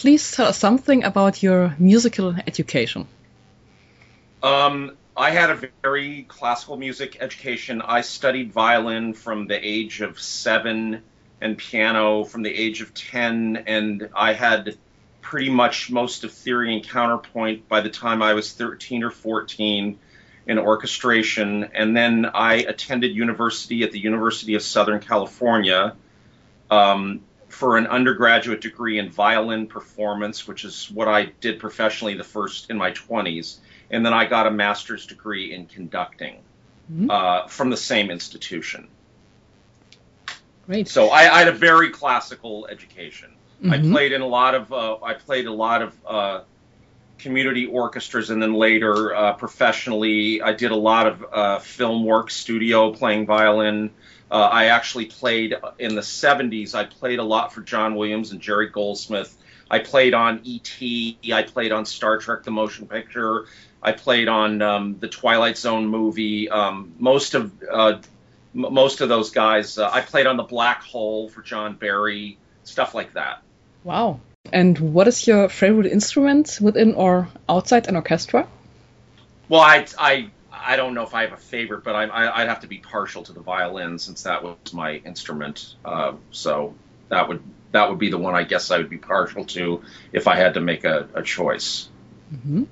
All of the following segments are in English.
please tell us something about your musical education? Um, I had a very classical music education. I studied violin from the age of seven and piano from the age of 10, and I had pretty much most of theory and counterpoint by the time I was 13 or 14 in orchestration. And then I attended university at the University of Southern California um, for an undergraduate degree in violin performance, which is what I did professionally the first in my 20s. And then I got a master's degree in conducting mm-hmm. uh, from the same institution. Great. So I, I had a very classical education. Mm-hmm. I played in a lot of uh, I played a lot of uh, community orchestras, and then later uh, professionally, I did a lot of uh, film work, studio playing violin. Uh, I actually played in the 70s. I played a lot for John Williams and Jerry Goldsmith. I played on E.T. I played on Star Trek: The Motion Picture. I played on um, the Twilight Zone movie. Um, most of uh, m- most of those guys. Uh, I played on the Black Hole for John Barry. Stuff like that. Wow. And what is your favorite instrument within or outside an orchestra? Well, I, I, I don't know if I have a favorite, but I, I, would have to be partial to the violin since that was my instrument. Uh, so that would that would be the one I guess I would be partial to if I had to make a, a choice. Mm-hmm.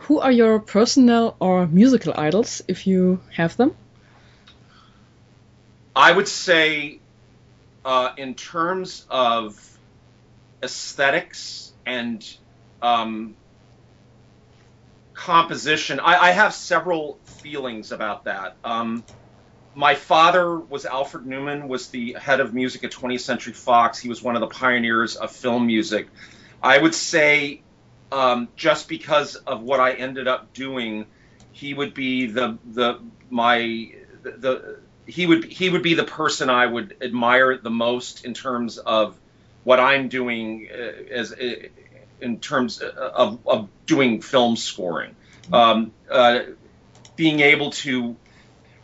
Who are your personal or musical idols, if you have them? I would say, uh, in terms of aesthetics and um, composition. I, I, have several feelings about that. Um, my father was Alfred Newman, was the head of music at 20th Century Fox. He was one of the pioneers of film music. I would say, um, just because of what I ended up doing, he would be the the my the, the he would he would be the person I would admire the most in terms of what I'm doing uh, as uh, in terms of, of doing film scoring, um, uh, being able to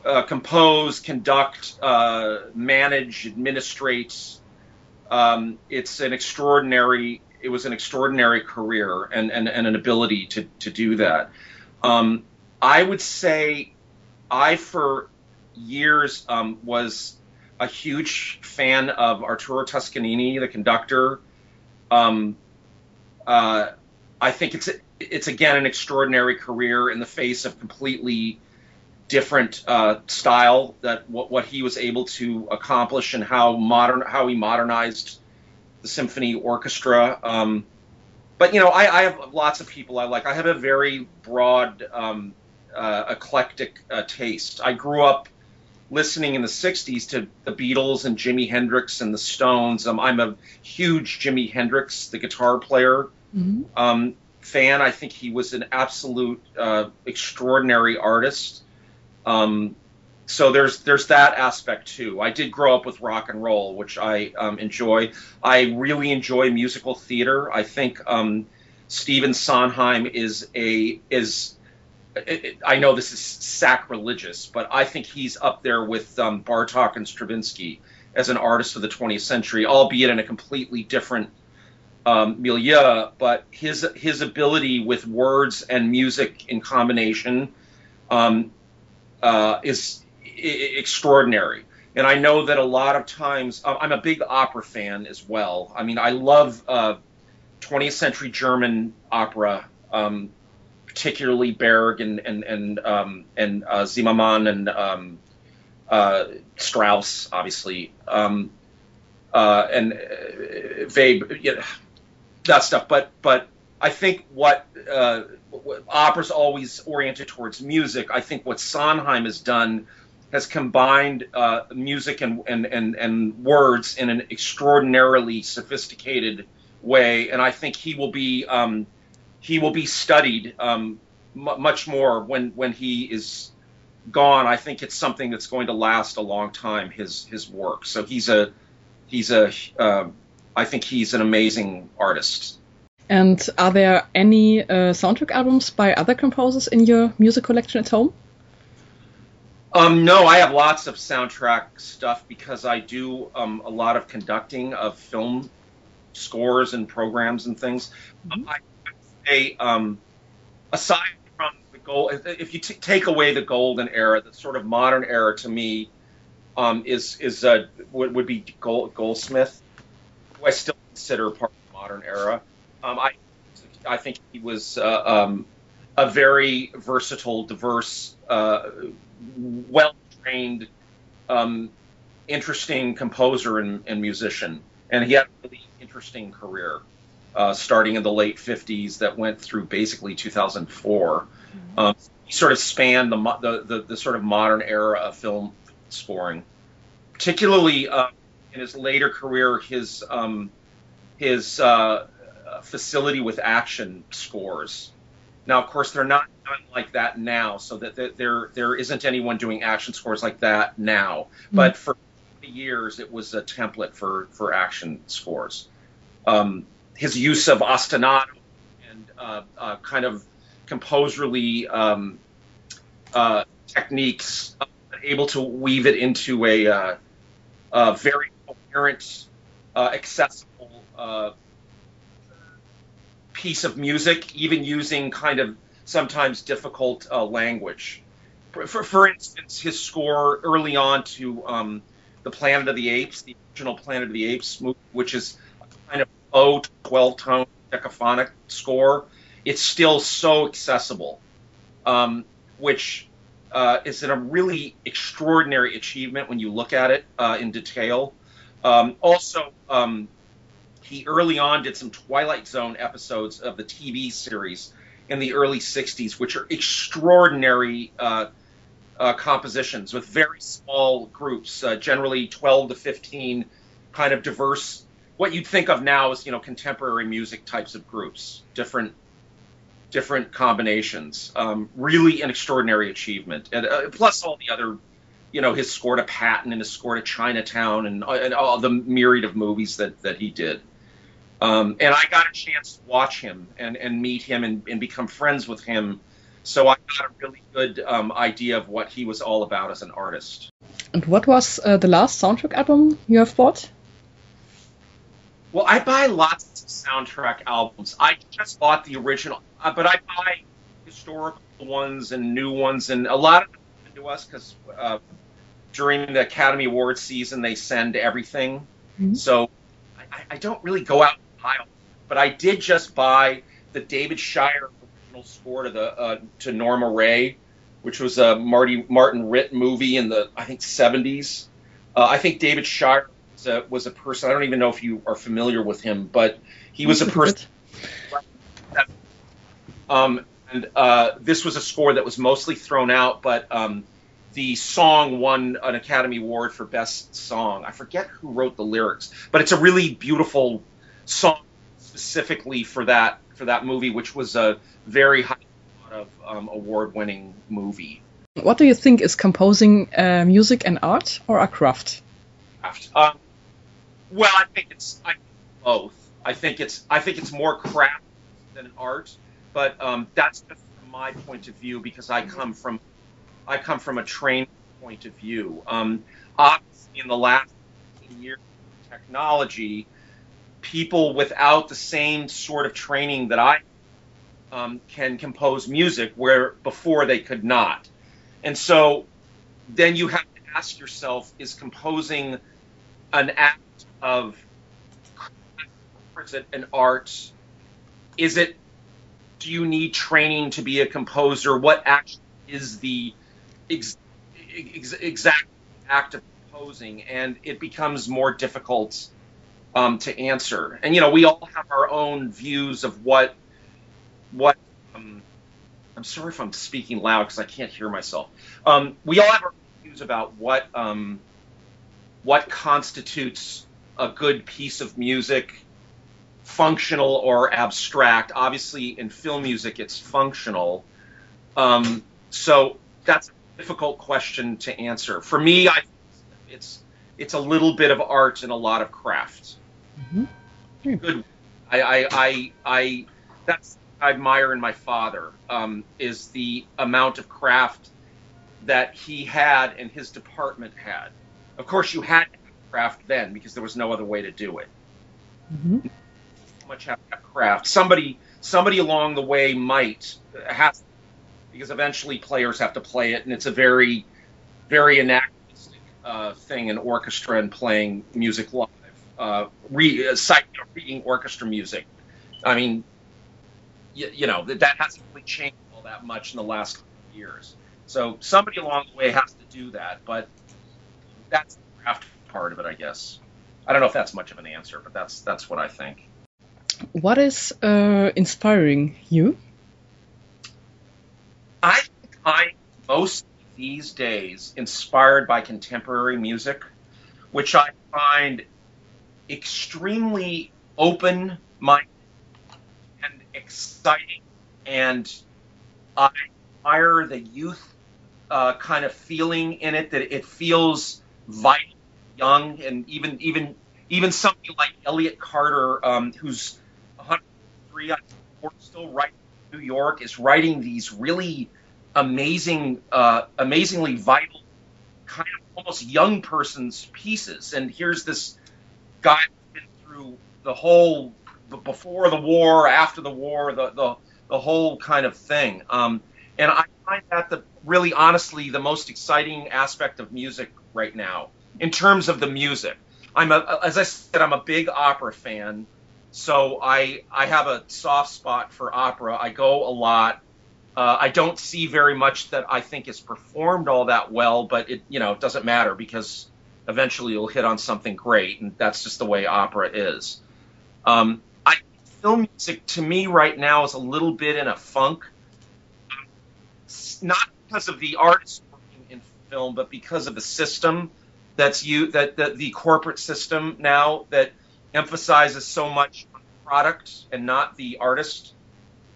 uh, compose, conduct, uh, manage, administrate. Um, it's an extraordinary. It was an extraordinary career and, and, and an ability to, to do that. Um, I would say I, for years, um, was a huge fan of Arturo Toscanini, the conductor. Um, uh, I think it's it's again an extraordinary career in the face of completely different uh, style that what, what he was able to accomplish and how modern how he modernized the symphony orchestra. Um, but you know, I, I, have lots of people I like. I have a very broad, um, uh, eclectic uh, taste. I grew up listening in the 60s to the Beatles and Jimi Hendrix and the Stones. Um, I'm a huge Jimi Hendrix, the guitar player, mm-hmm. um, fan. I think he was an absolute uh, extraordinary artist. Um, so there's there's that aspect too. I did grow up with rock and roll, which I um, enjoy. I really enjoy musical theater. I think um, Stephen Sondheim is a is I know this is sacrilegious, but I think he's up there with um, Bartok and Stravinsky as an artist of the 20th century, albeit in a completely different um, milieu. But his his ability with words and music in combination um, uh, is I- extraordinary. And I know that a lot of times I'm a big opera fan as well. I mean, I love uh, 20th century German opera. Um, particularly Berg and and and um, and uh, Zimmermann and um, uh, Strauss, obviously, um, uh, and uh, you know, that stuff. But but I think what, uh, what opera's always oriented towards music. I think what Sondheim has done has combined uh, music and, and, and, and words in an extraordinarily sophisticated way, and I think he will be um, he will be studied um, m- much more when when he is gone. I think it's something that's going to last a long time. His his work. So he's a he's a uh, I think he's an amazing artist. And are there any uh, soundtrack albums by other composers in your music collection at home? Um, no, I have lots of soundtrack stuff because I do um, a lot of conducting of film scores and programs and things. Mm-hmm. I say, um, aside from the gold, if you t- take away the golden era, the sort of modern era to me um, is is uh, would, would be Gold, Goldsmith, who I still consider part of the modern era. Um, I I think he was uh, um, a very versatile, diverse, uh, well trained, um, interesting composer and, and, musician, and he had a really interesting career. Uh, starting in the late 50s, that went through basically 2004. Mm-hmm. Um, he sort of spanned the, the, the, the, sort of modern era of film scoring, particularly uh, in his later career. His um, his uh, facility with action scores. Now, of course, they're not done like that now, so that, that there there isn't anyone doing action scores like that now. Mm-hmm. But for years, it was a template for for action scores. Um, his use of ostinato and uh, uh, kind of composerly um, uh, techniques, uh, able to weave it into a, uh, a very coherent, accessible piece of music, even using kind of sometimes difficult language. For, for, instance, his score early on to um, the Planet of the Apes, the original Planet of the Apes movie, which is low 12 tone decaphonic score, it's still so accessible, um, which uh, is a really extraordinary achievement when you look at it uh, in detail. Um, also, um, he early on did some Twilight Zone episodes of the TV series in the early 60s, which are extraordinary uh, uh, compositions with very small groups, uh, generally 12 to 15 kind of diverse, what you'd think of now as, you know, contemporary music types of groups, different different combinations. Um, really an extraordinary achievement. And uh, plus all the other you know, his score to Patton and his score to Chinatown and, and all the myriad of movies that, that he did. Um, and I got a chance to watch him and, and meet him and, and become friends with him. So I got a really good um, idea of what he was all about as an artist. And what was uh, the last soundtrack album you have bought? Well, I buy lots of soundtrack albums. I just bought the original, uh, but I buy historical ones and new ones, and a lot of them to us because uh, during the Academy Awards season they send everything. Mm-hmm. So I, I, don't really go out and pile. But I did just buy the David Shire original score to the uh, to Norma Rae, which was a Marty Martin Ritt movie in the I think 70s. Uh, I think David Shire was a, was a, person. I don't even know if you are familiar with him, but he was a person. Um, and uh, this was a score that was mostly thrown out, but um, the song won an Academy Award for Best Song. I forget who wrote the lyrics, but it's a really beautiful song specifically for that for that movie, which was a very high of um, award-winning movie. What do you think is composing uh, music and art or a craft? Craft. Um, well, I think it's I both. I think it's I think it's more craft than art, but um, that's just from my point of view because I come from I come from a trained point of view. Um, obviously, in the last years, technology people without the same sort of training that I um, can compose music where before they could not. And so then you have to ask yourself is composing an act of is it an art? Is it do you need training to be a composer? What actually is the ex, ex, exact act of composing? And it becomes more difficult um, to answer. And you know, we all have our own views of what what. Um, I'm sorry if I'm speaking loud because I can't hear myself. Um, we all have our views about what um, what constitutes a good piece of music, functional or abstract. Obviously, in film music, it's functional. Um, so that's a difficult question to answer. For me, I it's it's a little bit of art and a lot of craft. Mm-hmm. Good. I, I, I, I, that's I admire in my father um, is the amount of craft that he had and his department had. Of course, you had to craft then because there was no other way to do it. Mm-hmm. much have craft. Somebody somebody along the way might have because eventually players have to play it, and it's a very very anachronistic uh, thing in orchestra and playing music live. Uh, re, uh, reading orchestra music. I mean, you, you know that that hasn't really changed all that much in the last years. So somebody along the way has to do that, but that's the craft part of it, I guess. I don't know if that's much of an answer, but that's that's what I think. What is uh, inspiring you? I find most these days inspired by contemporary music, which I find extremely open minded and exciting. And I admire the youth uh, kind of feeling in it that it feels vital, young, and even even even somebody like Elliott Carter, um, who's 103, still writing in New York, is writing these really amazing, uh, amazingly vital, kind of almost young person's pieces. And here's this guy who's been through the whole before the war, after the war, the the, the whole kind of thing. Um, and I find that the really honestly the most exciting aspect of music right now in terms of the music. I'm a, as I said, I'm a big opera fan, so I I have a soft spot for opera. I go a lot. Uh, I don't see very much that I think is performed all that well, but it you know it doesn't matter because eventually you'll hit on something great, and that's just the way opera is. Um, I film music to me right now is a little bit in a funk, not because of the in film, but because of the system that's you that, that the corporate system now that emphasizes so much on product and not the artist.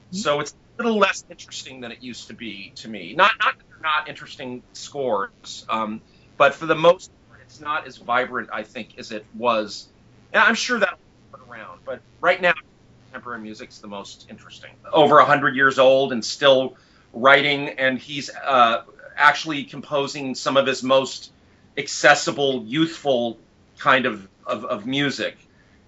Mm-hmm. So it's a little less interesting than it used to be to me. Not not not interesting scores, um, but for the most part, it's not as vibrant, I think, as it was. And I'm sure that'll put around, but right now, contemporary music's the most interesting. Over a hundred years old and still writing, and he's uh, actually composing some of his most accessible, youthful kind of, of, of music.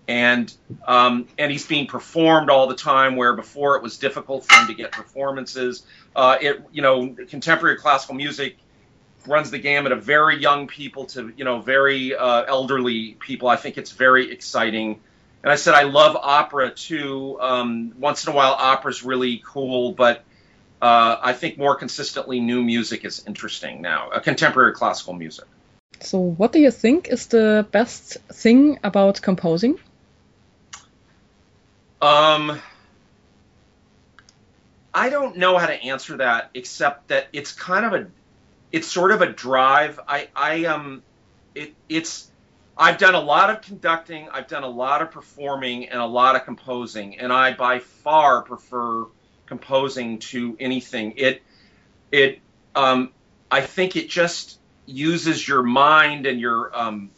And um, and he's being performed all the time. Where before it was difficult for him to get performances. Uh, it you know contemporary classical music runs the gamut of very young people to you know very uh, elderly people. I think it's very exciting. And I said I love opera too. Um, once in a while, opera's really cool, but uh, I think more consistently, new music is interesting now. Uh, contemporary classical music. So, what do you think is the best thing about composing? Um, I don't know how to answer that, except that it's kind of a, it's sort of a drive. I, I um, it, it's, I've done a lot of conducting, I've done a lot of performing, and a lot of composing, and I by far prefer composing to anything. It, it, um, I think it just uses your mind and your um,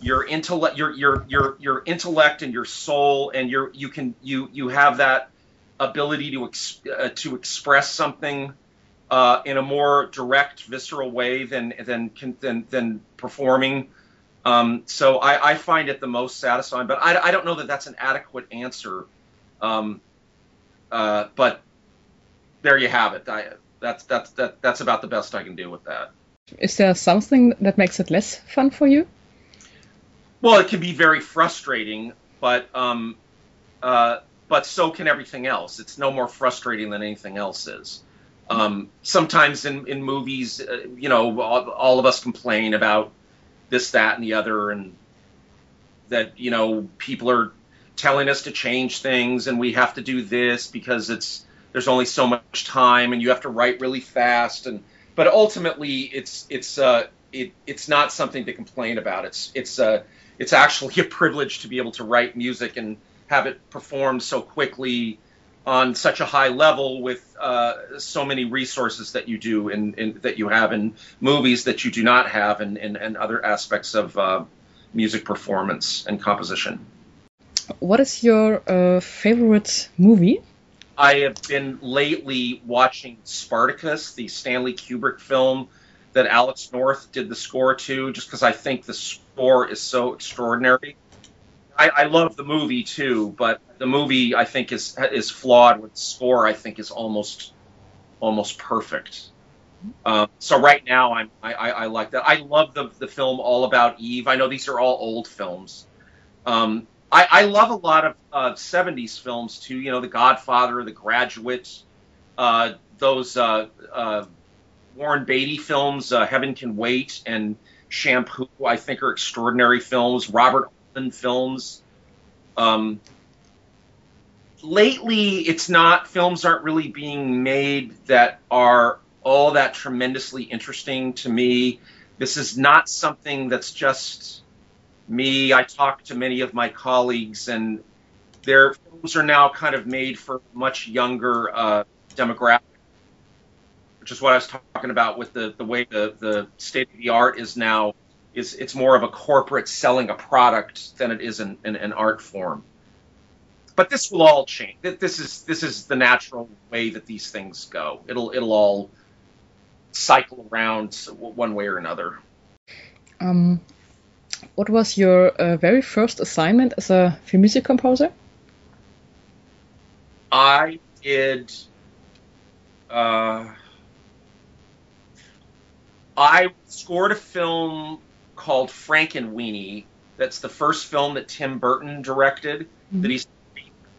your intellect your your your your intellect and your soul and your you can you you have that ability to ex, uh, to express something uh, in a more direct visceral way than than than, than performing um, so I, I, find it the most satisfying but I, I don't know that that's an adequate answer um, uh, but there you have it I, that's that's that, that's about the best I can do with that is there something that makes it less fun for you? Well, it can be very frustrating, but um, uh, but so can everything else. It's no more frustrating than anything else is. Um, sometimes in, in movies, uh, you know, all, all, of us complain about this, that, and the other, and that you know people are telling us to change things, and we have to do this because it's there's only so much time, and you have to write really fast, and but ultimately, it's it's uh, it, it's not something to complain about. It's it's uh, it's actually a privilege to be able to write music and have it performed so quickly on such a high level with uh, so many resources that you do in, that you have in movies that you do not have in, in other aspects of uh, music performance and composition. What is your uh, favorite movie? I have been lately watching Spartacus, the Stanley Kubrick film that Alex North did the score to, just because I think the score is so extraordinary. I, I love the movie too, but the movie I think is is flawed. With the score, I think is almost almost perfect. Um, so right now, I'm I, I, I, like that. I love the the film All About Eve. I know these are all old films. Um, I, I love a lot of uh, '70s films too. You know, The Godfather, The Graduate, uh, those uh, uh Warren Beatty films, uh, Heaven Can Wait, and Shampoo. I think are extraordinary films. Robert Altman films. Um, lately, it's not films aren't really being made that are all that tremendously interesting to me. This is not something that's just me. I talk to many of my colleagues, and their films are now kind of made for much younger uh, demographic, which is what I was talking about with the, the way the, the state of the art is now. Is it's more of a corporate selling a product than it is an, an, an art form. But this will all change. This is this is the natural way that these things go. It'll it'll all cycle around one way or another. Um, what was your uh, very first assignment as a film music composer? I did. Uh, I scored a film called Frankenweenie. That's the first film that Tim Burton directed. Mm-hmm. That he's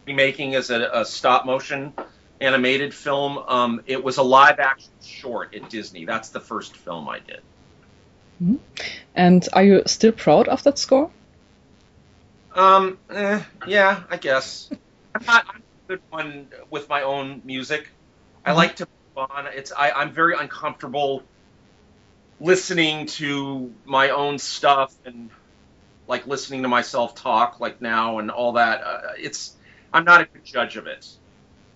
remaking as a, a stop motion animated film. Um, it was a live action short at Disney. That's the first film I did. Mm-hmm. And are you still proud of that score? Um, eh, yeah, I guess. I'm not I'm a good one with my own music. I mm-hmm. like to move on. It's I, I'm very uncomfortable listening to my own stuff and like listening to myself talk like now and all that. Uh, it's I'm not a good judge of it.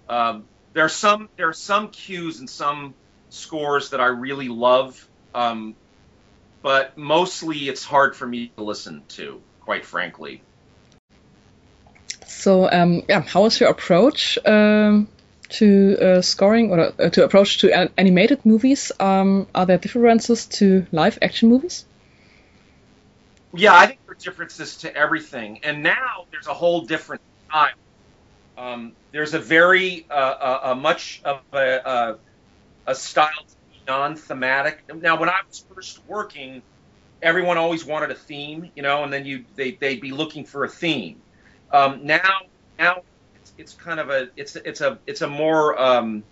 Um, there are some there are some cues and some scores that I really love, um, but mostly it's hard for me to listen to, quite frankly. So, um, yeah, how is your approach um, to uh, scoring or uh, to approach to an animated movies? Um, are there differences to live action movies? Yeah, I think there are differences to everything, and now there's a whole different style um, there's a very uh, a, a much of a, a, a style non-thematic. Now, when I was first working, everyone always wanted a theme, you know, and then you they they'd be looking for a theme. Um, now, now it's, it's kind of a it's it's a it's a more um,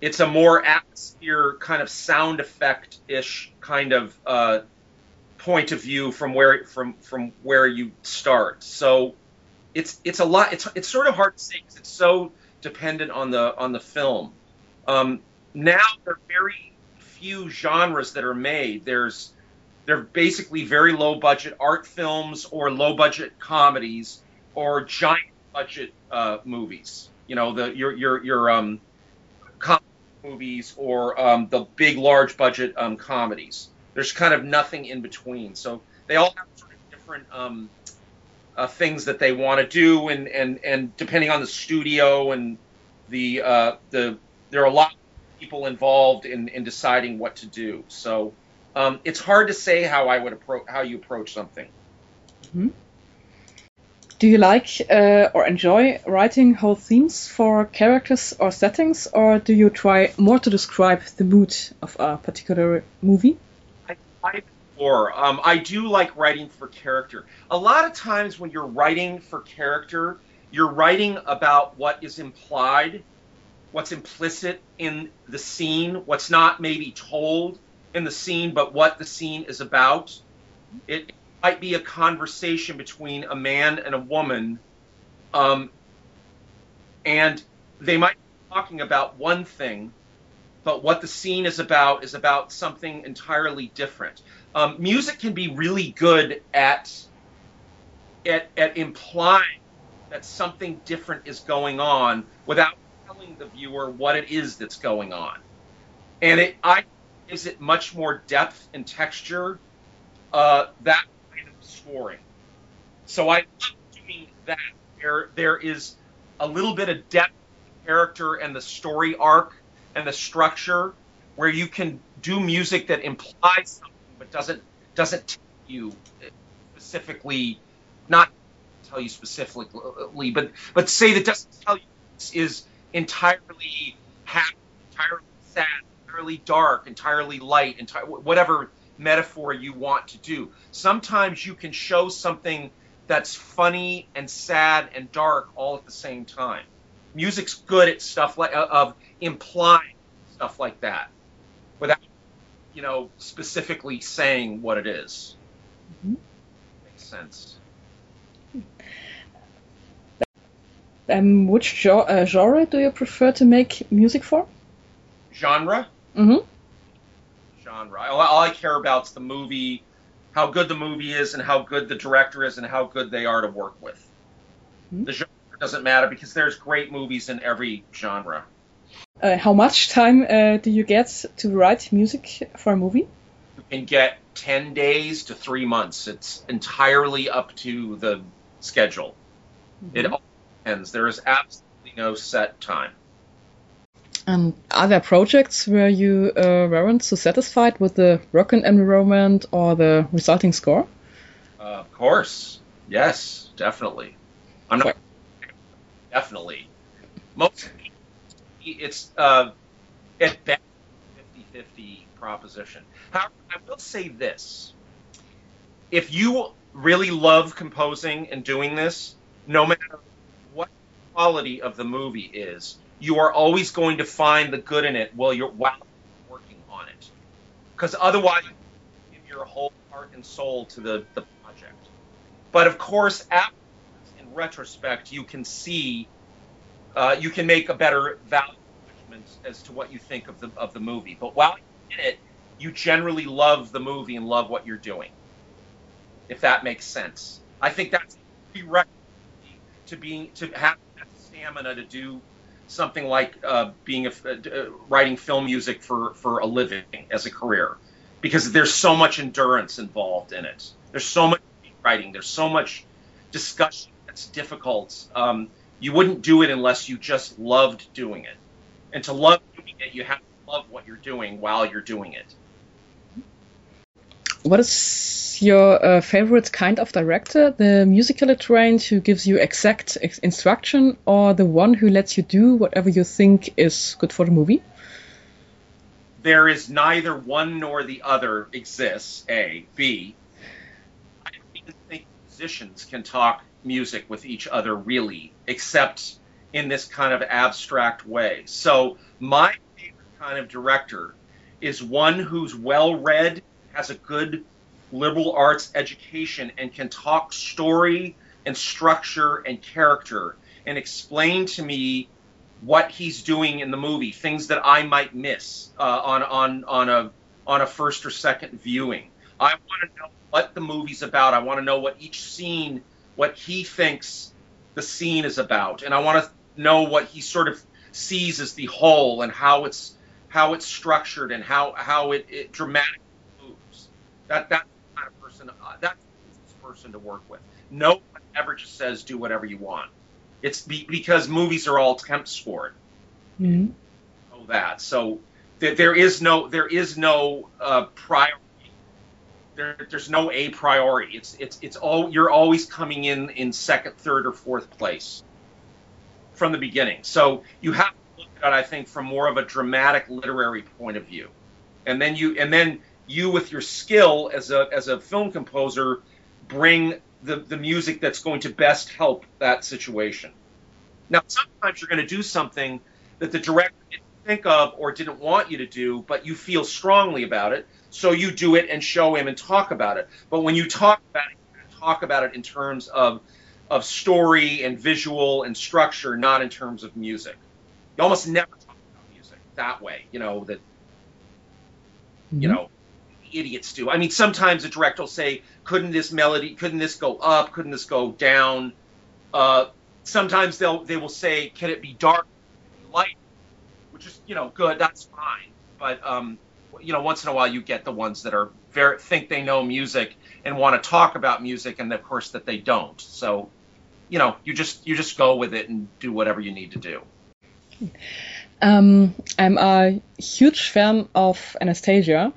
it's a more atmosphere kind of sound effect ish kind of uh, point of view from where from from where you start. So it's it's a lot. It's it's sort of hard to say because it's so dependent on the on the film. Um, now there are very few genres that are made. There's they're basically very low budget art films or low budget comedies or giant budget uh, movies. You know the your your your um movies or um, the big large budget um, comedies. There's kind of nothing in between. So they all have sort of different um, uh, things that they want to do, and, and, and depending on the studio and the uh, the there are a lot people involved in, in deciding what to do. So um, it's hard to say how I would approach how you approach something. Mm-hmm. Do you like uh, or enjoy writing whole themes for characters or settings, or do you try more to describe the mood of a particular movie? I, I or um, I do like writing for character. A lot of times when you're writing for character, you're writing about what is implied, what's implicit in the scene, what's not maybe told in the scene, but what the scene is about. It might be a conversation between a man and a woman, um, and they might be talking about one thing, but what the scene is about is about something entirely different. Um, music can be really good at, at at implying that something different is going on without telling the viewer what it is that's going on, and it I gives it much more depth and texture. Uh, that kind of scoring. So I love doing that. There there is a little bit of depth, character, and the story arc and the structure where you can do music that implies something but doesn't doesn't tell you specifically not tell you specifically, but but say that doesn't tell you is entirely happy, entirely sad, entirely dark, entirely light, entire whatever metaphor you want to do. Sometimes you can show something that's funny and sad and dark all at the same time. Music's good at stuff like of implying stuff like that without you know specifically saying what it is. Mm-hmm. Makes sense. Um, which jo- uh, genre do you prefer to make music for? Genre. Mm-hmm. Genre. All, all I care about is the movie, how good the movie is, and how good the director is, and how good they are to work with. Mm-hmm. The genre doesn't matter because there's great movies in every genre. Uh, how much time uh, do you get to write music for a movie? You can get 10 days to three months. It's entirely up to the schedule. Mm-hmm. It depends. There is absolutely no set time. And are there projects where you uh, weren't so satisfied with the working environment or the resulting score? Uh, of course. Yes, definitely. I'm not. Definitely. Most it's uh, at best 50-50 proposition. However, I will say this: if you really love composing and doing this, no matter quality of the movie is, you are always going to find the good in it while you're while working on it. Because otherwise, you give your whole heart and soul to the, the project. But of course, in retrospect, you can see, uh, you can make a better value judgment as to what you think of the of the movie. But while you're in it, you generally love the movie and love what you're doing. If that makes sense, I think that's prerequisite to being to have stamina to do something like uh, being a, uh, writing film music for for a living as a career, because there's so much endurance involved in it. There's so much writing. There's so much discussion that's difficult. Um, you wouldn't do it unless you just loved doing it, and to love doing it, you have to love what you're doing while you're doing it. What is your uh, favorite kind of director? The musically trained who gives you exact ex instruction, or the one who lets you do whatever you think is good for the movie? There is neither one nor the other exists. A. B. I don't even think musicians can talk music with each other really, except in this kind of abstract way. So my favorite kind of director is one who's well read has a good liberal arts education and can talk story and structure and character and explain to me what he's doing in the movie, things that I might miss uh, on on on a on a first or second viewing. I want to know what the movie's about. I want to know what each scene, what he thinks the scene is about, and I want to know what he sort of sees as the whole and how it's how it's structured and how how it, it dramatically that that's the kind of person. Uh, that's the person to work with. No one ever just says do whatever you want. It's be, because movies are all temp scored. Mm-hmm. Know that. So th- there is no there is no uh, priority. There, there's no a priori. It's it's it's all you're always coming in in second, third, or fourth place from the beginning. So you have to look at it, I think, from more of a dramatic literary point of view, and then you and then you with your skill as a as a film composer bring the, the music that's going to best help that situation. Now, sometimes you're going to do something that the director didn't think of or didn't want you to do, but you feel strongly about it, so you do it and show him and talk about it. But when you talk about it, you talk about it in terms of of story and visual and structure, not in terms of music. You almost never talk about music that way, you know, that mm-hmm. you know, idiots do. I mean, sometimes a director will say, "Couldn't this melody? Couldn't this go up? Couldn't this go down?" Uh, sometimes they'll they will say, "Can it be dark, light?" Which is you know good. That's fine. But um, you know, once in a while you get the ones that are very think they know music and want to talk about music, and of course that they don't. So, you know, you just you just go with it and do whatever you need to do. Um, I'm a huge fan of Anastasia.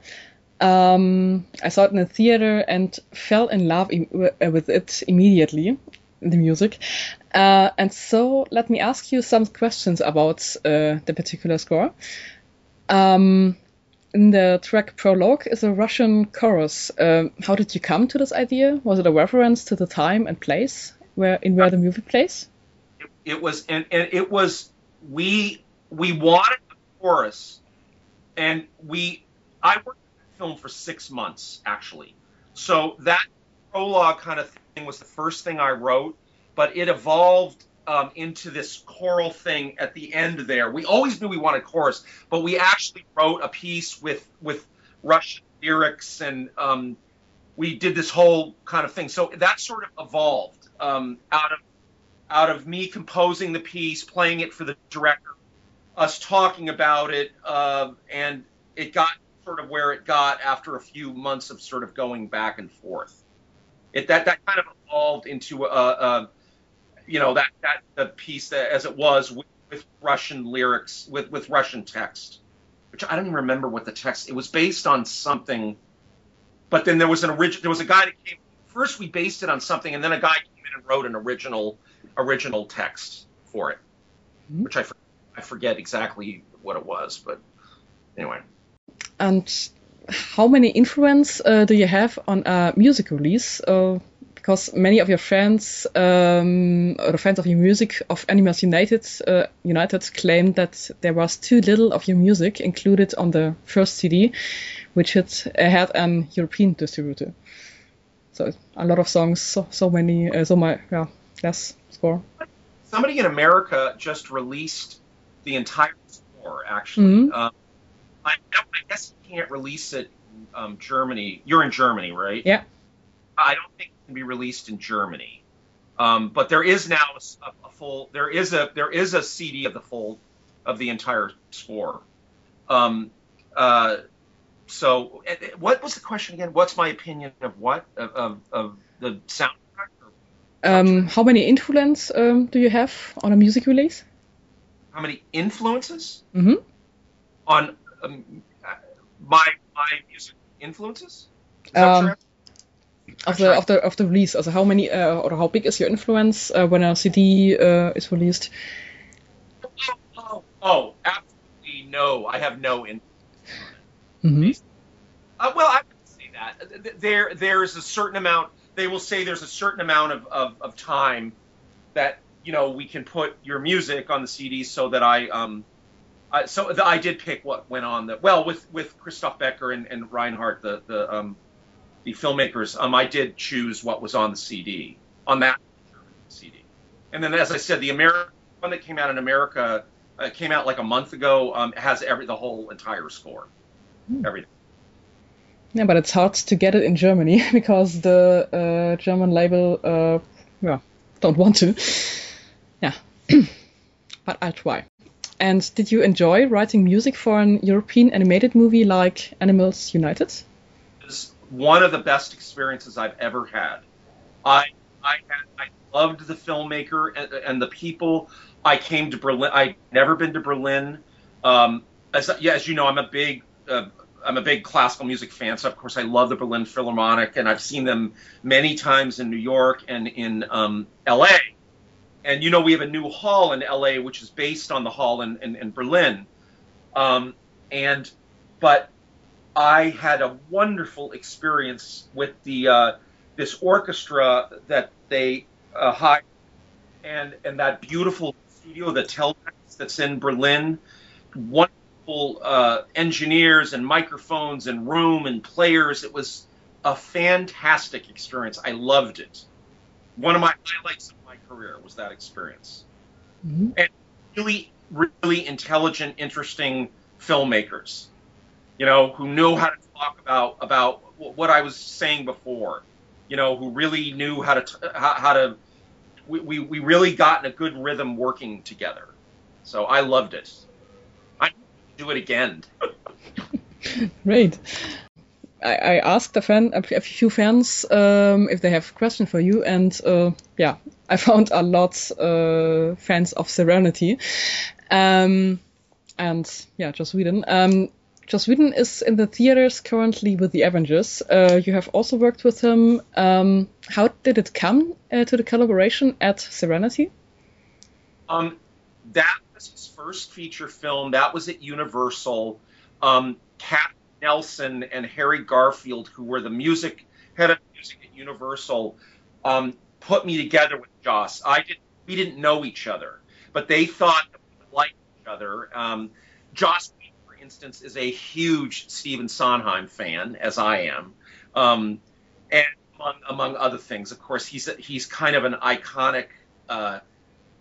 Um, I saw it in the theater and fell in love uh, with it immediately. the music. Uh, and so let me ask you some questions about uh, the particular score. Um, in the track prologue is a Russian chorus. Um, how did you come to this idea? Was it a reference to the time and place where in where the movie plays? It, it was, and, and it was we we wanted the chorus, and we I worked film for six months actually, so that prologue kind of thing was the first thing I wrote, but it evolved um, into this choral thing at the end there. We always knew we wanted chorus, but we actually wrote a piece with with Russian lyrics and um, we did this whole kind of thing. So that sort of evolved um, out of out of me composing the piece, playing it for the director, us talking about it, uh, and it got sort of where it got after a few months of sort of going back and forth. It that that kind of evolved into a, a you know that that the piece that as it was with, with Russian lyrics with with Russian text, which I don't even remember what the text. It was based on something, but then there was an original. There was a guy that came. First, we based it on something, and then a guy came in and wrote an original original text for it, mm-hmm. which I I forget exactly what it was, but anyway. And how many influence uh, do you have on a music release? Uh, because many of your friends um, or the fans of your music of Animals United uh, United claimed that there was too little of your music included on the first CD, which had, had an European distributor. So a lot of songs, so, so many, uh, so my yeah, less score. Somebody in America just released the entire score. Actually, mm-hmm. I, I, guess you can't release it in um, Germany. You're in Germany, right? Yeah. I don't think it can be released in Germany. Um, but there is now a, a, full there is a there is a CD of the full of the entire score. Um, uh, so eh, eh, what was the question again? What's my opinion of what of of, of the soundtrack? Um, how many influence um, do you have on a music release? How many influences? Mm-hmm. On um, my my music influences? Um, of the of the of the release. Also, how many uh, or how big is your influence uh, when a CD uh, is released? Oh, oh, oh, absolutely no. I have no influence. Mm-hmm. Uh, well, I would say that there there's a certain amount. They will say there's a certain amount of, of, of time that you know we can put your music on the CD so that I um uh, so the, I did pick what went on the well with with Christoph Becker and, and Reinhard the the um the filmmakers, um, I did choose what was on the CD, on that CD. And then, as I said, the American one that came out in America uh, came out like a month ago. Um, has every the whole entire score, mm. everything. Yeah, but it's hard to get it in Germany because the uh, German label, uh, yeah, don't want to. Yeah, but I'll try. And did you enjoy writing music for an European animated movie like Animals United? It was one of the best experiences I've ever had. I I had, I loved the filmmaker and, and, the people. I came to Berlin. I'd never been to Berlin. Um, as yeah, as you know, I'm a big uh, I'm a big classical music fan, so of course I love the Berlin Philharmonic, and I've seen them many times in New York and in um, L.A. And you know, we have a new hall in L.A. which is based on the hall in, in, in Berlin. Um, and but I had a wonderful experience with the uh, this orchestra that they uh, hired, and and that beautiful studio, the Teldex, that's in Berlin. Wonderful uh, engineers and microphones and room and players. It was a fantastic experience. I loved it. One of my highlights career was that experience. Mm-hmm. And really, really intelligent, interesting filmmakers you know, who knew how to talk about about what I was saying before, you know, who really knew how to t- how, how to we, we, we really got in a good rhythm working together. So I loved it. I do it again. Great. I, I asked a fan, a few fans, um, if they have a question for you, and uh, yeah, I found a lot uh, fans of Serenity, um, and yeah, just Sweden. Um, Joss Whedon is in the theaters currently with the Avengers. Uh, you have also worked with him. Um, how did it come uh, to the collaboration at Serenity? Um, that was his first feature film. That was at Universal. Um, Nelson and Harry Garfield, who were the music head of music at Universal, um, put me together with Joss. I did. We didn't know each other, but they thought we would like each other. Um, Joss, for instance, is a huge Stephen Sondheim fan, as I am, um, and among, among other things, of course, he's he's kind of an iconic. Uh,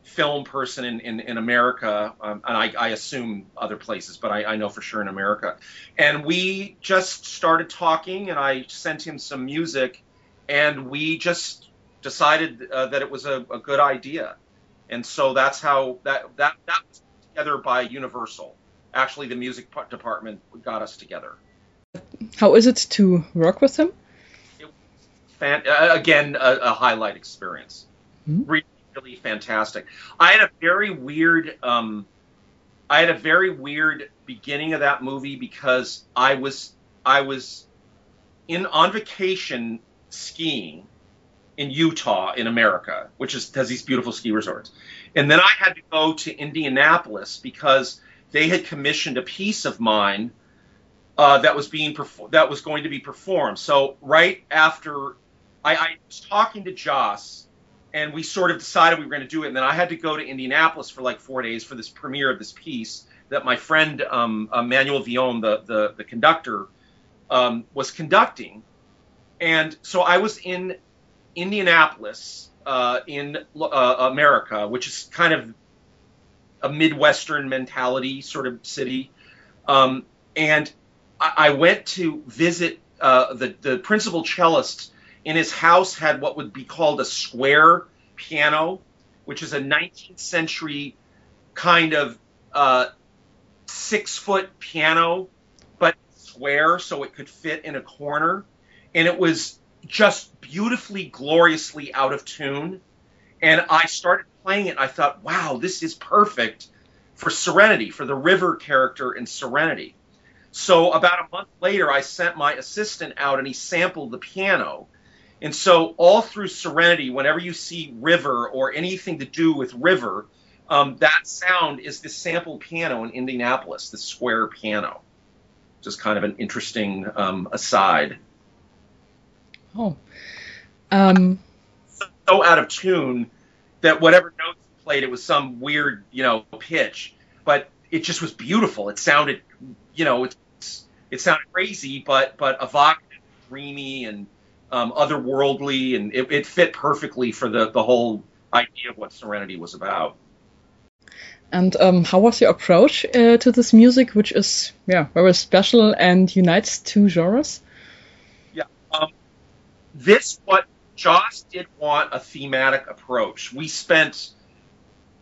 film person in, in, in America, um, and I, I, assume other places, but I, I, know for sure in America. And we just started talking, and I sent him some music, and we just decided uh, that it was a, a, good idea. And so that's how that that that was together by Universal. Actually, the music department got us together. How is it to work with him? It, fan, uh, again, a, a, highlight experience. Mm-hmm. Re- really fantastic. I had a very weird, um, I had a very weird beginning of that movie because I was I was in on vacation skiing in Utah in America, which is has these beautiful ski resorts, and then I had to go to Indianapolis because they had commissioned a piece of mine uh, that was being perfor- that was going to be performed. So right after I, I was talking to Joss and we sort of decided we were going to do it. And then I had to go to Indianapolis for like four days for this premiere of this piece that my friend um, Manuel Villon, the the, the conductor, um, was conducting. And so I was in Indianapolis uh, in uh, America, which is kind of a midwestern mentality sort of city. Um, and I, I, went to visit uh, the the principal cellist in his house had what would be called a square piano, which is a 19th century kind of uh, six foot piano, but square so it could fit in a corner. And it was just beautifully, gloriously out of tune. And I started playing it. I thought, wow, this is perfect for Serenity, for the river character in Serenity. So about a month later, I sent my assistant out and he sampled the piano. And so, all through Serenity, whenever you see river or anything to do with river, um, that sound is the sample piano in Indianapolis, the square piano. Just kind of an interesting um, aside. Oh. Um. So out of tune that whatever notes played, it was some weird, you know, pitch, but it just was beautiful. It sounded, you know, it's, it sounded crazy, but but evocative, dreamy, and um, otherworldly, and it, it, fit perfectly for the, the whole idea of what Serenity was about. And um, how was your approach uh, to this music, which is yeah very special and unites two genres? Yeah, um, this what Joss did want a thematic approach. We spent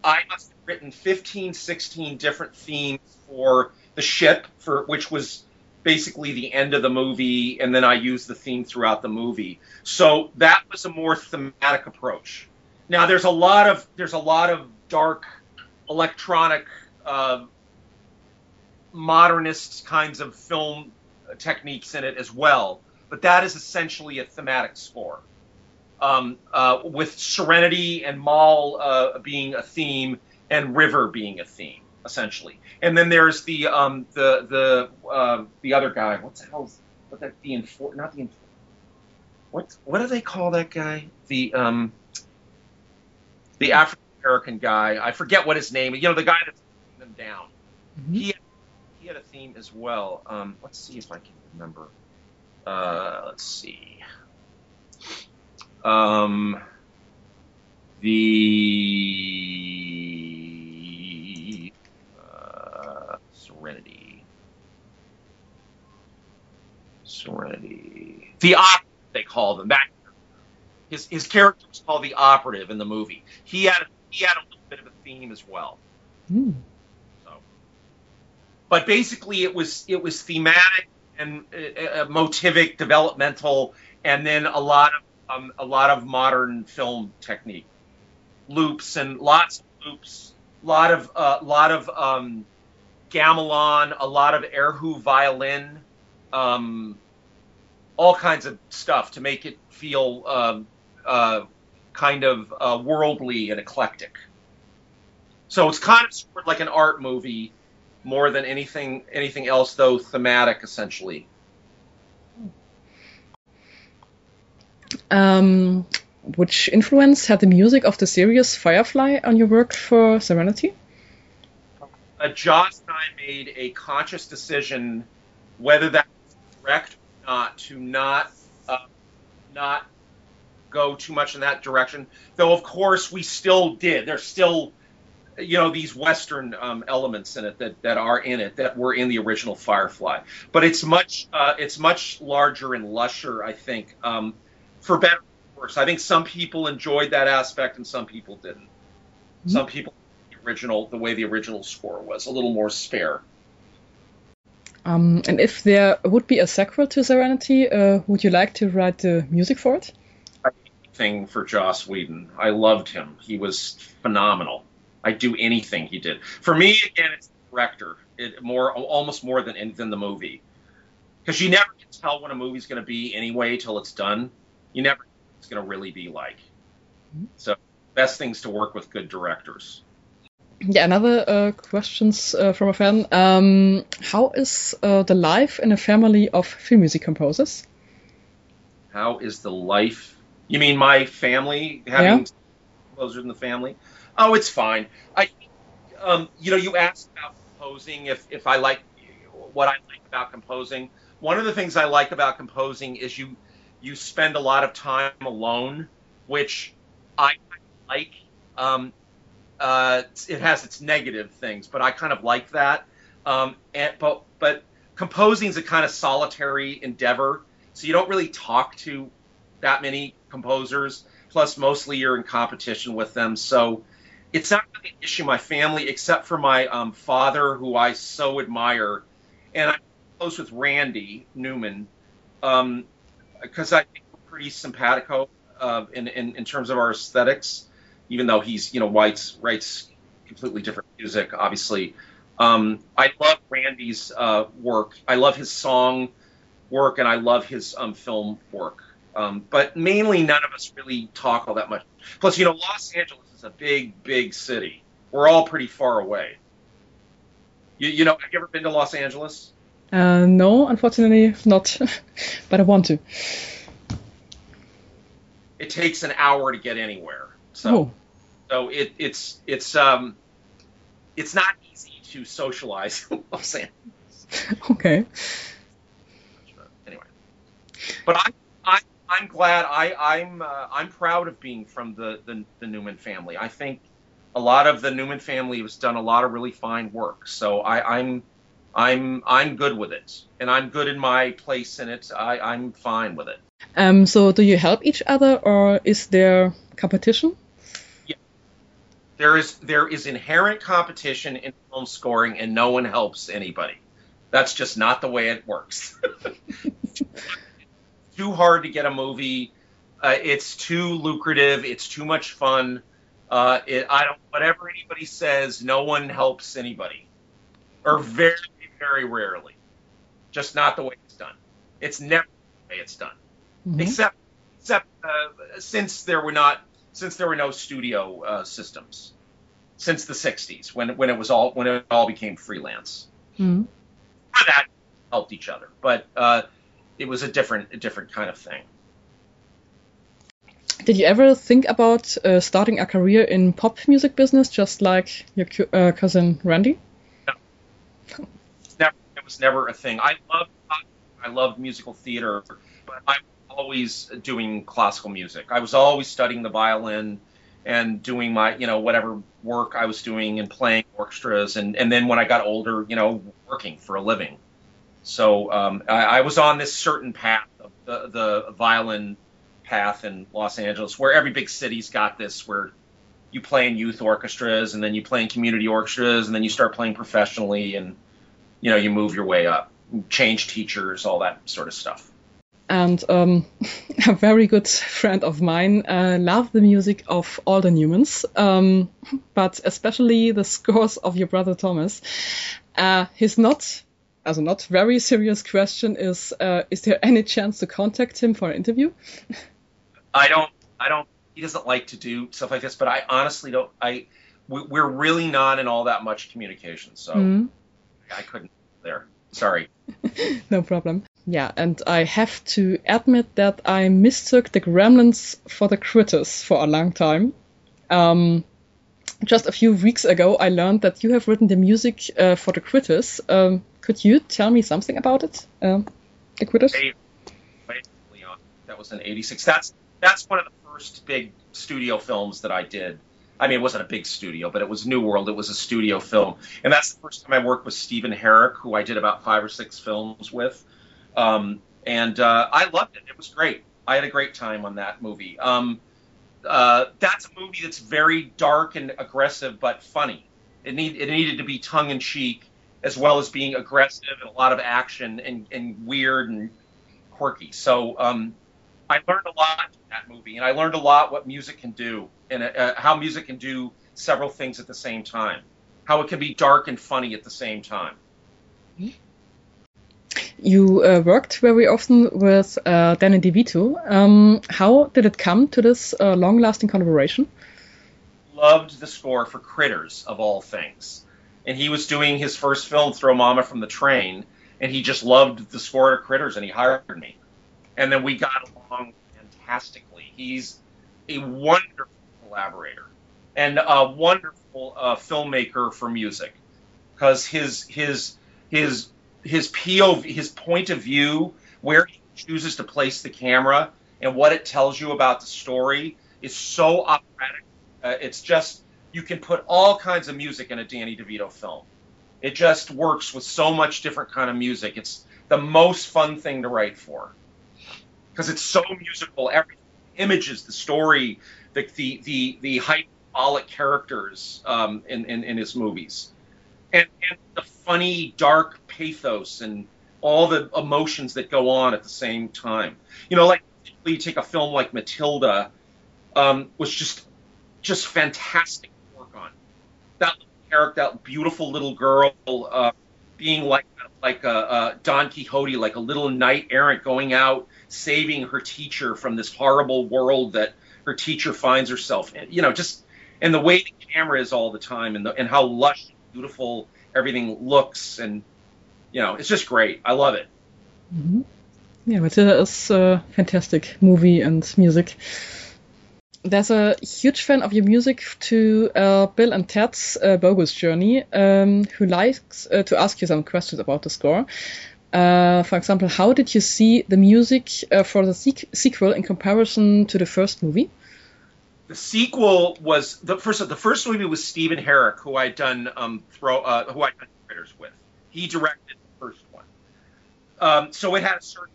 I must have written 15, 16 different themes for the ship, for which was basically the end of the movie, and then I used the theme throughout the movie. So that was a more thematic approach. Now there's a lot of there's a lot of dark electronic uh, modernist kinds of film techniques in it as well, but that is essentially a thematic score. Um, uh, with Serenity and Mal uh, being a theme and River being a theme essentially. And then there's the um, the the uh, the other guy. What's the hell's what that the infor not the what what do they call that guy? The um the African American guy. I forget what his name. Is, you know the guy that's them down. Mm-hmm. He had, he had a theme as well. Um, let's see if I can remember. Uh, let's see. Um, the Serenity. Serenity. The operative, they call them. That his his character was called the operative in the movie. He had he had a little bit of a theme as well. Mm. So, but basically, it was it was thematic and uh, uh, motivic, developmental, and then a lot of um, a lot of modern film technique, loops and lots of loops, lot of uh, lot of um, gamelan, a lot of erhu violin, um, all kinds of stuff to make it feel um, uh, kind of uh, worldly and eclectic. So it's kind of sort of like an art movie more than anything anything else, though thematic essentially. Um, which influence had the music of the series Firefly on your work for Serenity? Uh, Joss and I made a conscious decision, whether that was correct or not, to not uh, not go too much in that direction. Though of course we still did. There's still you know these western um, elements in it that, that are in it that were in the original Firefly, but it's much uh, it's much larger and lusher, I think, um, for better or worse. I think some people enjoyed that aspect and some people didn't. Mm-hmm. Some people the original the way the original score was a little more spare. Um, and if there would be a sequel to Serenity, uh, would you like to write the music for it? Thing for Joss Whedon. I loved him. He was phenomenal. I'd do anything he did. For me, again, it's the director. It more almost more than than the movie, because you never can tell when a movie's going to be anyway till it's done. You never know what it's going to really be like. So, best things to work with good directors. Yeah, another uh, questions uh, from a fan. Um, how is uh, the life in a family of film music composers? How is the life? You mean my family having yeah. composers in the family? Oh, it's fine. I, um, you know, you asked about composing. If if I like what I like about composing, one of the things I like about composing is you you spend a lot of time alone, which I like. Um, uh, it has its negative things, but I kind of like that. Um, and, but but composing is a kind of solitary endeavor, so you don't really talk to that many composers. Plus, mostly you're in competition with them, so it's not really an issue my family, except for my um, father, who I so admire, and I'm close with Randy Newman, because um, I think we're pretty simpatico uh, in, in in terms of our aesthetics, even though he's you know writes writes completely different music, obviously. Um, I love Randy's uh, work. I love his song work, and I love his um, film work. Um, but mainly, none of us really talk all that much. Plus, you know, Los Angeles a big, big city. We're all pretty far away. You, you know, have you ever been to Los Angeles? Uh, no, unfortunately not, but I want to. It takes an hour to get anywhere, so oh. so it, it's it's um it's not easy to socialize in Los Angeles. Okay. Anyway, but I I I'm glad. I, I'm uh, I'm proud of being from the, the, the Newman family. I think a lot of the Newman family has done a lot of really fine work. So I, I'm I'm I'm good with it, and I'm good in my place in it. I, I'm fine with it. Um. So do you help each other, or is there competition? Yeah. There is there is inherent competition in film scoring, and no one helps anybody. That's just not the way it works. too hard to get a movie. Uh, it's too lucrative. It's too much fun. Uh, it, I don't. Whatever anybody says, no one helps anybody, or very, very rarely. Just not the way it's done. It's never the way it's done, mm-hmm. except except uh, since there were not since there were no studio uh, systems since the '60s when when it was all when it all became freelance. Mm-hmm. That helped each other, but uh, it was a different a different kind of thing. Did you ever think about uh, starting a career in pop music business, just like your uh, cousin Randy? No, never, it was never a thing. I loved I loved musical theater, but I was always doing classical music. I was always studying the violin and doing my you know whatever work I was doing and playing orchestras, and and then when I got older, you know, working for a living. So um, I, I, was on this certain path, the, the violin path in Los Angeles, where every big city's got this, where you play in youth orchestras and then you play in community orchestras and then you start playing professionally and you know you move your way up, change teachers, all that sort of stuff. And um, a very good friend of mine uh, loved the music of all the Newmans, um, but especially the scores of your brother Thomas. Uh, he's not, as a not very serious question is, uh, is there any chance to contact him for an interview? I don't, I don't, he doesn't like to do stuff like this, but I honestly don't, I, we're really not in all that much communication, so mm. I couldn't there. Sorry. no problem. Yeah, and I have to admit that I mistook the Gremlins for the Critters for a long time. Um, just a few weeks ago, I learned that you have written the music uh, for the Critters. Um, could you tell me something about it? The Critters. That was in '86. That's that's one of the first big studio films that I did. I mean, it wasn't a big studio, but it was New World. It was a studio film, and that's the first time I worked with Stephen Herek, who I did about five or six films with, um, and uh, I loved it. It was great. I had a great time on that movie. Um, uh, that's a movie that's very dark and aggressive, but funny. It need it needed to be tongue in cheek as well as being aggressive and a lot of action and, and weird and quirky. So um, I learned a lot in that movie, and I learned a lot what music can do and uh, how music can do several things at the same time, how it can be dark and funny at the same time. You uh, worked very often with uh, Danny DeVito. Um, how did it come to this uh, long-lasting collaboration? Loved the score for Critters of all things, and he was doing his first film, Throw Mama from the Train, and he just loved the score to Critters, and he hired me, and then we got along fantastically. He's a wonderful collaborator and a wonderful uh, filmmaker for music because his his his his POV his point of view where he chooses to place the camera and what it tells you about the story is so operatic. Uh, it's just you can put all kinds of music in a Danny DeVito film. It just works with so much different kind of music. It's the most fun thing to write for because it's so musical. Every images, the story, the the the, the hyperbolic characters um, in, in, in his movies, and, and the funny dark pathos and all the emotions that go on at the same time. You know, like you take a film like Matilda, um, was just just fantastic. That character, that beautiful little girl, uh, being like like a, a Don Quixote, like a little knight errant going out saving her teacher from this horrible world that her teacher finds herself in. You know, just and the way the camera is all the time, and the, and how lush, and beautiful everything looks, and you know, it's just great. I love it. Mm-hmm. Yeah, Matilda is a fantastic movie and music. There's a huge fan of your music to uh, Bill and Ted's uh, Bogus Journey, um, who likes uh, to ask you some questions about the score. Uh, for example, how did you see the music uh, for the sequel in comparison to the first movie? The sequel was the first. The first movie was Stephen Herek, who I'd done um, throw, uh, who I'd done Critters with. He directed the first one, um, so it had a certain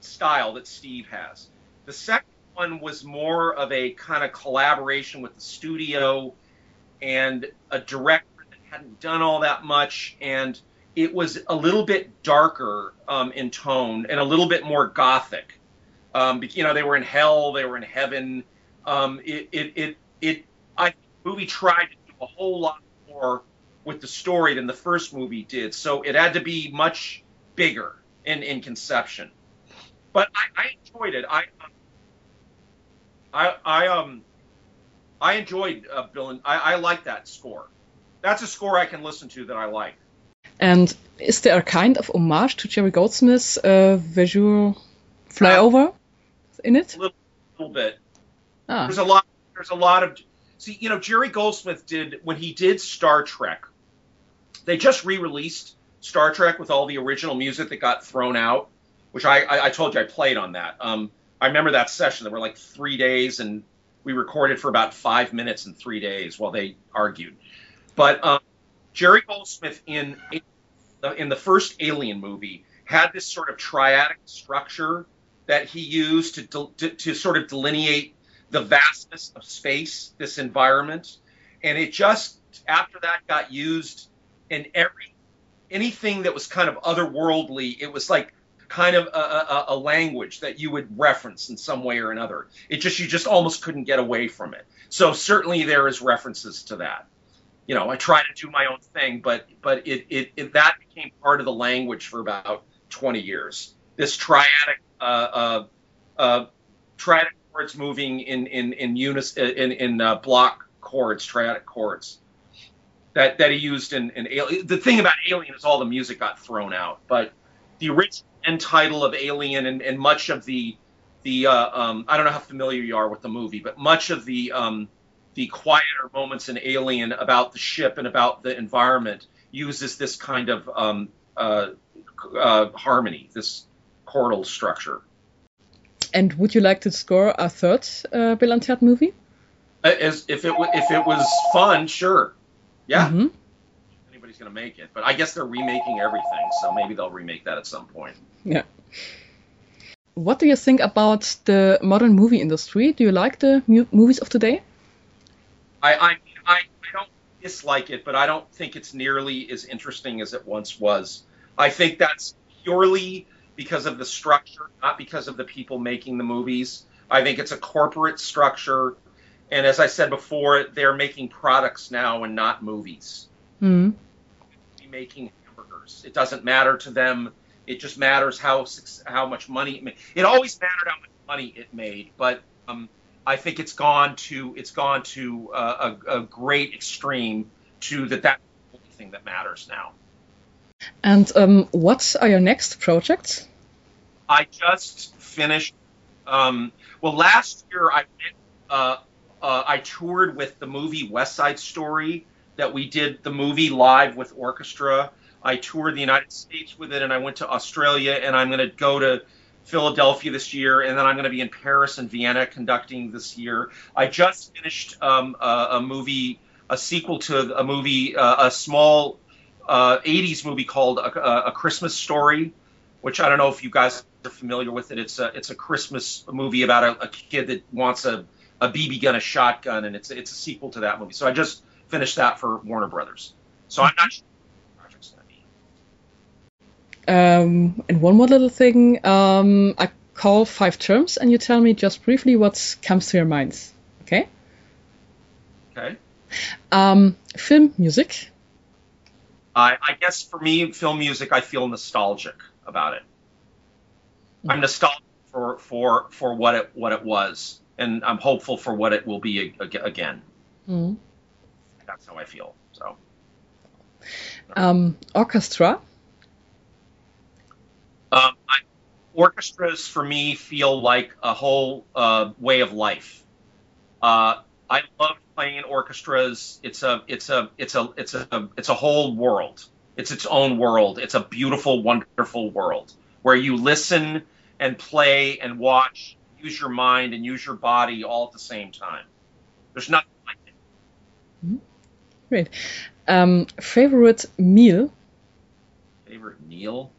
style that Steve has. The second one was more of a kind of collaboration with the studio and a director that hadn't done all that much and it was a little bit darker um, in tone and a little bit more gothic. Um, you know, they were in hell, they were in heaven. Um, it, it, it, it, I the movie tried to do a whole lot more with the story than the first movie did, so it had to be much bigger in, in conception. But I, I enjoyed it. I, I, I um, I enjoyed uh, Bill and I, I like that score. That's a score I can listen to that I like. And is there a kind of homage to Jerry Goldsmith's uh, visual flyover in it? A little, little bit. Ah. There's a lot. There's a lot of. See, you know, Jerry Goldsmith did when he did Star Trek. They just re-released Star Trek with all the original music that got thrown out, which I, I, I told you I played on that. Um, I remember that session. There were like three days, and we recorded for about five minutes in three days while they argued. But um, Jerry Goldsmith in in the first Alien movie had this sort of triadic structure that he used to, to, to sort of delineate the vastness of space, this environment, and it just after that got used in every anything that was kind of otherworldly. It was like kind of a, a, a, language that you would reference in some way or another. It just you just almost couldn't get away from it. So certainly there is references to that. You know, I try to do my own thing, but but it, it, it that became part of the language for about 20 years. This triadic uh, uh, uh, triadic chords moving in in in unison in in uh, block chords, triadic chords that that he used in, in Alien. The thing about Alien is all the music got thrown out, but the original end title of Alien and, and much of the the uh, um, I don't know how familiar you are with the movie, but much of the um, the quieter moments in Alien about the ship and about the environment uses this kind of um, uh, uh, harmony, this chordal structure. And would you like to score a third uh, Bill and Ted movie? Uh, as if it if it was fun, sure. Yeah. Mm-hmm. Anybody's going to make it. But I guess they're remaking everything, so maybe they'll remake that at some point. Yeah. What do you think about the modern movie industry? Do you like the mu- movies of today? I, I, I, don't dislike it, but I don't think it's nearly as interesting as it once was. I think that's purely because of the structure, not because of the people making the movies. I think it's a corporate structure and as I said before, they're making products now and not movies. Mm-hmm. Making hamburgers. It doesn't matter to them. It just matters how how much money it made. It always mattered how much money it made, but um, I think it's gone to it's gone to uh, a, a, great extreme to that that's the only thing that matters now. And um, what are your next projects? I just finished. Um, well, last year I uh, uh, I toured with the movie West Side Story that we did the movie live with orchestra. I toured the United States with it, and I went to Australia, and I'm going to go to Philadelphia this year, and then I'm going to be in Paris and Vienna conducting this year. I just finished um, a, a, movie, a sequel to a movie, uh, a small uh, 80s movie called a, a, Christmas Story, which I don't know if you guys are familiar with it. It's a it's a Christmas movie about a, a kid that wants a a BB gun, a shotgun, and it's it's a sequel to that movie. So I just finished that for Warner Brothers. So I'm not sure. Um, and one more little thing. Um, I call five terms, and you tell me just briefly what comes to your minds. Okay. Okay. Um, film music. I, I guess for me, film music, I feel nostalgic about it. I'm nostalgic for for for what it what it was and I'm hopeful for what it will be again. Mm-hmm. That's how I feel. So, um, orchestra. Um, I, orchestras for me feel like a whole uh, way of life. Uh, I love playing in orchestras. It's a it's a it's a it's a it's a whole world. It's its own world. It's a beautiful, wonderful world where you listen and play and watch use your mind and use your body all at the same time. There's nothing like it. Mm-hmm. Great. Um, favorite meal? Favorite meal?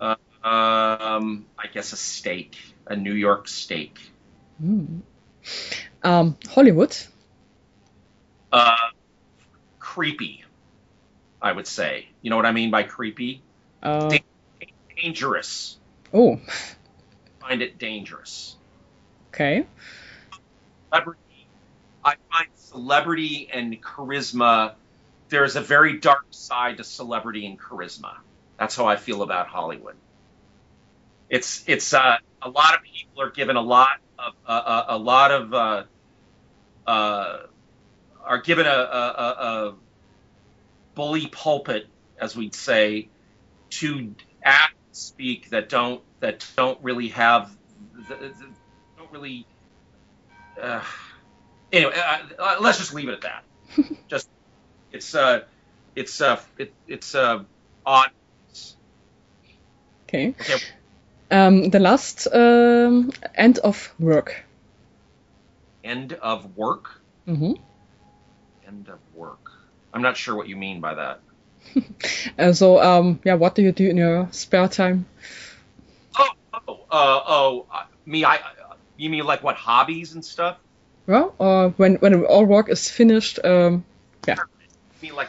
Uh, um, I guess a steak, a New York steak. Mm. Um, Hollywood? Uh, creepy, I would say. You know what I mean by creepy? Uh, da- dangerous. Oh. find it dangerous. Okay. Celebrity, I find celebrity and charisma. There's a very dark side to celebrity and charisma. That's how I feel about Hollywood. It's it's uh, a lot of people are given a lot of uh, uh a lot of uh, uh, are given a, a, a bully pulpit, as we'd say, to act speak that don't that don't really have don't really. Uh, anyway, let's just leave it at that. just it's uh it's uh it, it's uh odd. Okay. Um, the last um, end of work. End of work. Mm-hmm. End of work. I'm not sure what you mean by that. and so, um, yeah, what do you do in your spare time? Oh, oh, uh, oh, uh, me, I, you mean like what hobbies and stuff? Well, uh, when when all work is finished, um, yeah. Me like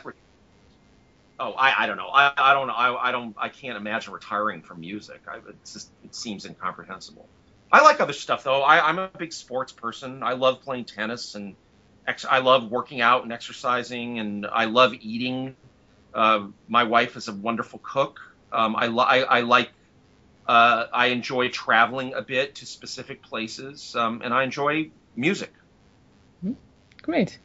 Oh, I, I don't know. I, I don't know. I, I don't. I can't imagine retiring from music. I, it's just it seems incomprehensible. I like other stuff though. I, I'm a big sports person. I love playing tennis and ex- I love working out and exercising, and I love eating. Uh, my wife is a wonderful cook. Um, I, li- I, I like. Uh, I enjoy traveling a bit to specific places, um, and I enjoy music. Great.